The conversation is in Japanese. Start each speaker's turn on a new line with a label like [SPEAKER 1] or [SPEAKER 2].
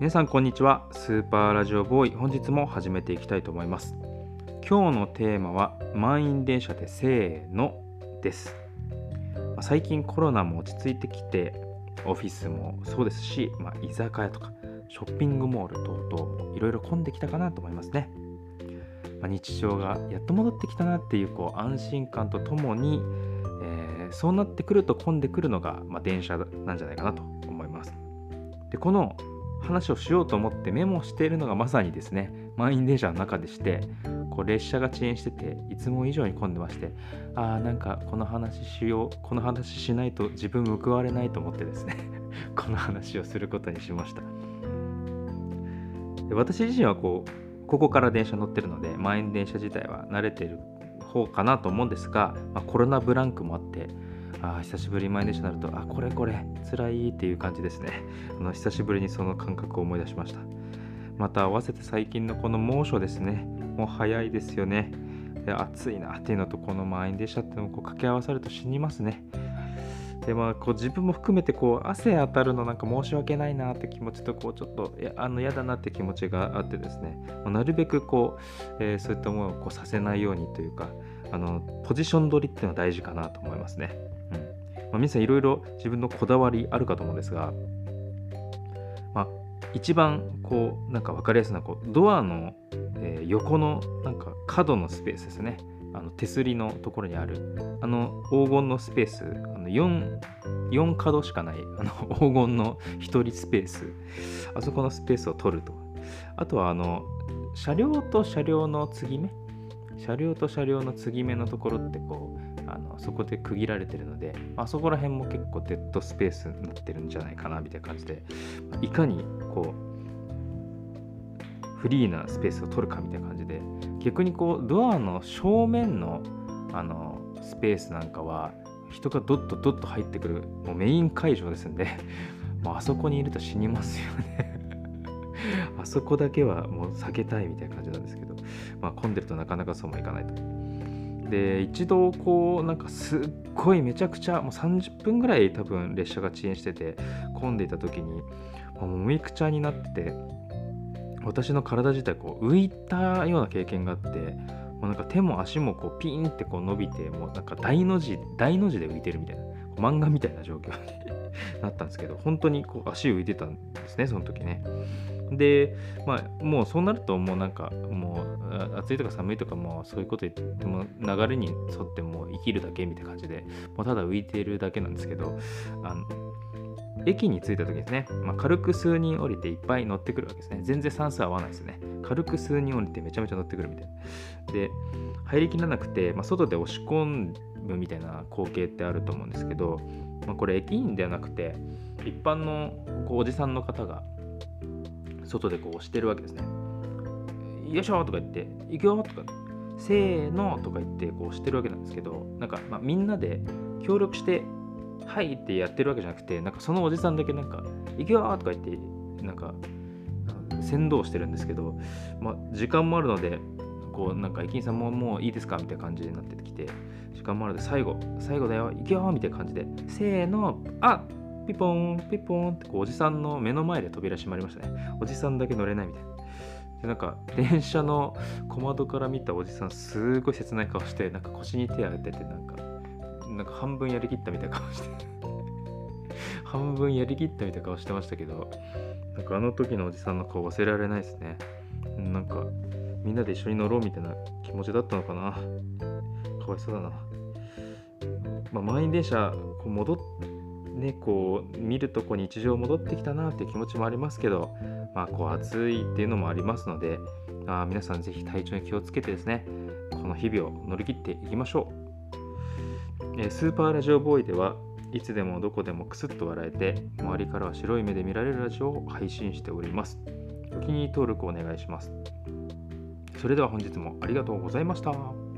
[SPEAKER 1] 皆さんこんにちは。スーパーラジオボーイ。本日も始めていきたいと思います。今日のテーマは満員電車でせーのです。最近コロナも落ち着いてきてオフィスもそうですし、まあ、居酒屋とかショッピングモール等々いろいろ混んできたかなと思いますね、まあ、日常がやっと戻ってきたなっていうこう安心感とともに、えー、そうなってくると混んでくるのが、まあ、電車なんじゃないかなと思います。でこの話をしようと思ってメモしているのがまさにですね満員電車の中でしてこう列車が遅延してていつも以上に混んでましてああなんかこの話しようこの話しないと自分報われないと思ってですね この話をすることにしました。で私自身はこうここから電車乗ってるので満員電車自体は慣れてる方かなと思うんですが、まあ、コロナブランクもあってあ久しぶりに満員電車になるとあこれこれ辛いっていう感じですね。あの久しぶりにその感覚を思い出しました。また合わせて最近のこの猛暑ですね。もう早いですよね。で暑いなっていうのとこの満員電車ってのをこう掛け合わさると死にますね。でまあ、こう自分も含めてこう汗当たるのなんか申し訳ないなって気持ちとこうちょっとあの嫌だなって気持ちがあってですね。なるべくこう、えー、そういったものをこうさせないようにというかあのポジション取りっていうのは大事かなと思いますね。うんまあ、皆さんいろいろ自分のこだわりあるかと思うんですが、まあ、一番こうなんか分かりやすいのはこうドアの、えー、横のなんか角のスペースですね。あの手すりのところにあるあの黄金のスペースあの 4, 4角しかないあの黄金の1人スペースあそこのスペースを取るとあとはあの車両と車両の継ぎ目車両と車両の継ぎ目のところってこうあのそこで区切られてるのであそこら辺も結構デッドスペースになってるんじゃないかなみたいな感じでいかにこうフリーなスペースを取るかみたいな感じで逆にこうドアの正面のあのスペースなんかは人がどっとどっと入ってくるもうメイン会場ですんで もうあそこにいると死にますよね。あそこだけはもう避けたいみたいな感じなんですけど、まあ、混んでるとなかなかそうもいかないと。で一度こうなんかすっごいめちゃくちゃもう30分ぐらい多分列車が遅延してて混んでいた時にもうむいくちゃになってて私の体自体こう浮いたような経験があってもうなんか手も足もこうピンってこう伸びてもうなんか大の字大の字で浮いてるみたいな漫画みたいな状況になったんですけど本当にこう足浮いてたんですねその時ね。でまあもうそうなるともうなんかもう暑いとか寒いとかもそういうこと言っても流れに沿ってもう生きるだけみたいな感じでもうただ浮いているだけなんですけどあの駅に着いた時ですね、まあ、軽く数人降りていっぱい乗ってくるわけですね。全然算数合わないですね。軽く数人降りてめちゃめちゃ乗ってくるみたいな。で、入りきらなくて、まあ、外で押し込むみたいな光景ってあると思うんですけど、まあ、これ駅員ではなくて、一般のこうおじさんの方が外でこう押してるわけですね。よいしょとか言って、行くよとか、せーのとか言ってこう押してるわけなんですけど、なんかまみんなで協力してはいってやってるわけじゃなくてなんかそのおじさんだけなんか行くよとか言ってなんか先導してるんですけど、まあ、時間もあるのでこうなんか駅員さんももういいですかみたいな感じになってきて時間もあるので最後最後だよ行くよみたいな感じでせーのあピポンピポンってこうおじさんの目の前で扉閉まりましたね。おじさんだけ乗れないみたいな。でなんか電車の小窓から見たおじさんすごい切ない顔してなんか腰に手を当ててなんかなんか半分やりきったみたいな顔して半分やりきったみたいな顔してましたけどなんかあの時のおじさんの顔忘れられないですね。なんかみんなで一緒に乗ろうみたいな気持ちだったのかな。かわいそうだな。まあ、満員電車こう戻っねこう見るとこう日常戻ってきたなっていう気持ちもありますけどまあこう暑いっていうのもありますのであ皆さんぜひ体調に気をつけてですねこの日々を乗り切っていきましょう。スーパーラジオボーイではいつでもどこでもクスッと笑えて周りからは白い目で見られるラジオを配信しております。お気に入り登録お願いします。それでは本日もありがとうございました。